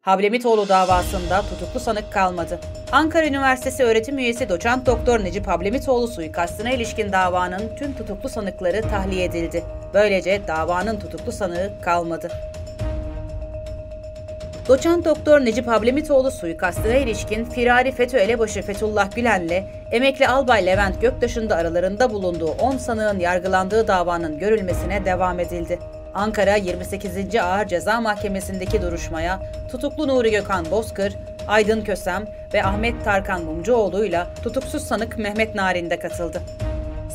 Hablemitoğlu davasında tutuklu sanık kalmadı. Ankara Üniversitesi öğretim üyesi doçent doktor Necip Hablemitoğlu suikastına ilişkin davanın tüm tutuklu sanıkları tahliye edildi. Böylece davanın tutuklu sanığı kalmadı. Doçent Doktor Necip Hablemitoğlu suikastına ilişkin firari FETÖ elebaşı Fethullah Gülen'le emekli albay Levent Göktaş'ın da aralarında bulunduğu 10 sanığın yargılandığı davanın görülmesine devam edildi. Ankara 28. Ağır Ceza Mahkemesi'ndeki duruşmaya tutuklu Nuri Gökhan Bozkır, Aydın Kösem ve Ahmet Tarkan Mumcuoğlu ile tutuksuz sanık Mehmet Narin de katıldı.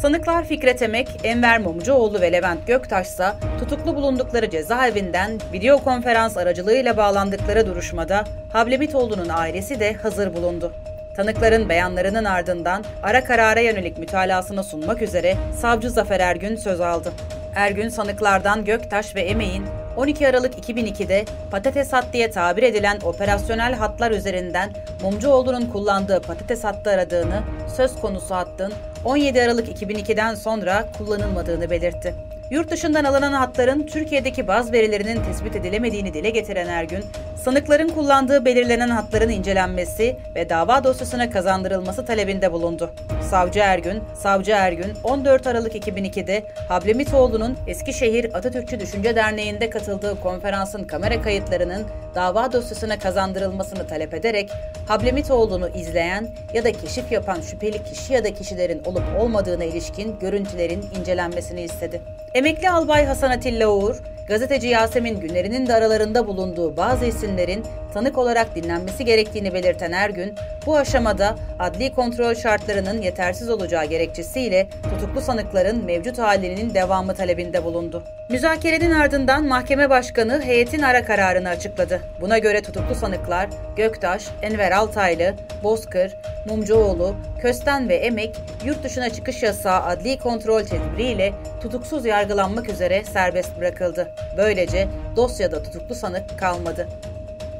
Sanıklar Fikret Emek, Enver Mumcuoğlu ve Levent Göktaş ise tutuklu bulundukları cezaevinden video konferans aracılığıyla bağlandıkları duruşmada Hablemitoğlu'nun ailesi de hazır bulundu. Tanıkların beyanlarının ardından ara karara yönelik mütalasını sunmak üzere savcı Zafer Ergün söz aldı. Ergün sanıklardan Göktaş ve Emek'in 12 Aralık 2002'de patates hat diye tabir edilen operasyonel hatlar üzerinden Mumcuoğlu'nun kullandığı patates hattı aradığını, söz konusu hattın 17 Aralık 2002'den sonra kullanılmadığını belirtti. Yurt dışından alınan hatların Türkiye'deki baz verilerinin tespit edilemediğini dile getiren Ergün, sanıkların kullandığı belirlenen hatların incelenmesi ve dava dosyasına kazandırılması talebinde bulundu. Savcı Ergün, Savcı Ergün 14 Aralık 2002'de Hablemitoğlu'nun Eskişehir Atatürkçü Düşünce Derneği'nde katıldığı konferansın kamera kayıtlarının dava dosyasına kazandırılmasını talep ederek Hablemitoğlu'nu izleyen ya da keşif yapan şüpheli kişi ya da kişilerin olup olmadığına ilişkin görüntülerin incelenmesini istedi. Emekli Albay Hasan Atilla Uğur, gazeteci Yasemin Günler'in de aralarında bulunduğu bazı isimlerin tanık olarak dinlenmesi gerektiğini belirten Ergün, bu aşamada adli kontrol şartlarının yetersiz olacağı gerekçesiyle tutuklu sanıkların mevcut halinin devamı talebinde bulundu. Müzakerenin ardından mahkeme başkanı heyetin ara kararını açıkladı. Buna göre tutuklu sanıklar Göktaş, Enver Altaylı, Bozkır, Mumcuoğlu, Kösten ve Emek yurt dışına çıkış yasağı adli kontrol tedbiriyle tutuksuz yargılanmak üzere serbest bırakıldı. Böylece dosyada tutuklu sanık kalmadı.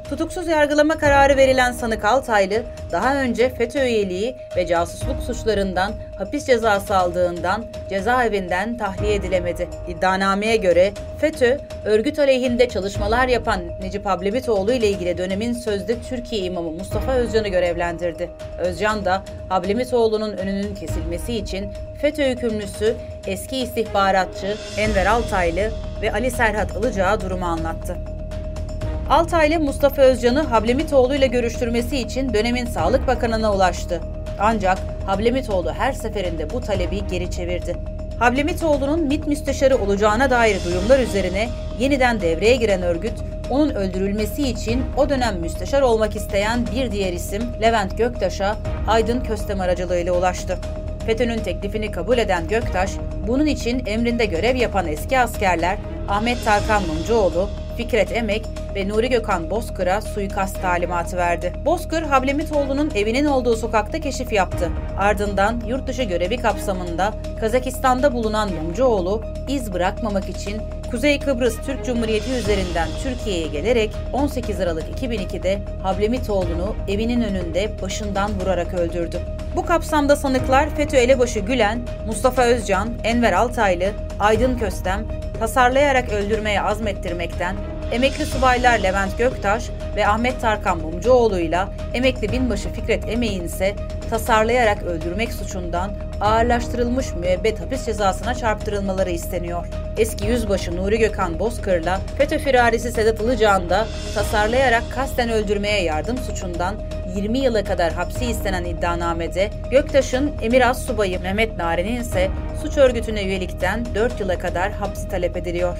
Tutuksuz yargılama kararı verilen sanık Altaylı, daha önce FETÖ üyeliği ve casusluk suçlarından hapis cezası aldığından cezaevinden tahliye edilemedi. İddianameye göre FETÖ, örgüt aleyhinde çalışmalar yapan Necip Hablemitoğlu ile ilgili dönemin sözde Türkiye imamı Mustafa Özcan'ı görevlendirdi. Özcan da Hablemitoğlu'nun önünün kesilmesi için FETÖ hükümlüsü eski istihbaratçı Enver Altaylı ve Ali Serhat Ilıcağı durumu anlattı. Altaylı Mustafa Özcan'ı Hablemitoğlu ile görüştürmesi için dönemin Sağlık Bakanı'na ulaştı. Ancak Hablemitoğlu her seferinde bu talebi geri çevirdi. Hablemitoğlu'nun MİT müsteşarı olacağına dair duyumlar üzerine yeniden devreye giren örgüt, onun öldürülmesi için o dönem müsteşar olmak isteyen bir diğer isim Levent Göktaş'a Aydın Köstem aracılığıyla ulaştı. FETÖ'nün teklifini kabul eden Göktaş, bunun için emrinde görev yapan eski askerler Ahmet Tarkan Mumcuoğlu, Fikret Emek ve Nuri Gökhan Bozkır'a suikast talimatı verdi. Bozkır, Hablemitoğlu'nun evinin olduğu sokakta keşif yaptı. Ardından yurt dışı görevi kapsamında Kazakistan'da bulunan Mumcuoğlu iz bırakmamak için Kuzey Kıbrıs Türk Cumhuriyeti üzerinden Türkiye'ye gelerek 18 Aralık 2002'de Hablemitoğlu'nu evinin önünde başından vurarak öldürdü. Bu kapsamda sanıklar FETÖ elebaşı Gülen, Mustafa Özcan, Enver Altaylı, Aydın Köstem, tasarlayarak öldürmeye azmettirmekten, emekli subaylar Levent Göktaş ve Ahmet Tarkan Mumcuoğlu ile emekli binbaşı Fikret Emek'in ise tasarlayarak öldürmek suçundan ağırlaştırılmış müebbet hapis cezasına çarptırılmaları isteniyor. Eski yüzbaşı Nuri Gökhan Bozkır'la FETÖ firarisi Sedat Ilıcağ'ın da tasarlayarak kasten öldürmeye yardım suçundan 20 yıla kadar hapsi istenen iddianamede Göktaş'ın Emiraz Subayı Mehmet Narin'in ise suç örgütüne üyelikten 4 yıla kadar hapsi talep ediliyor.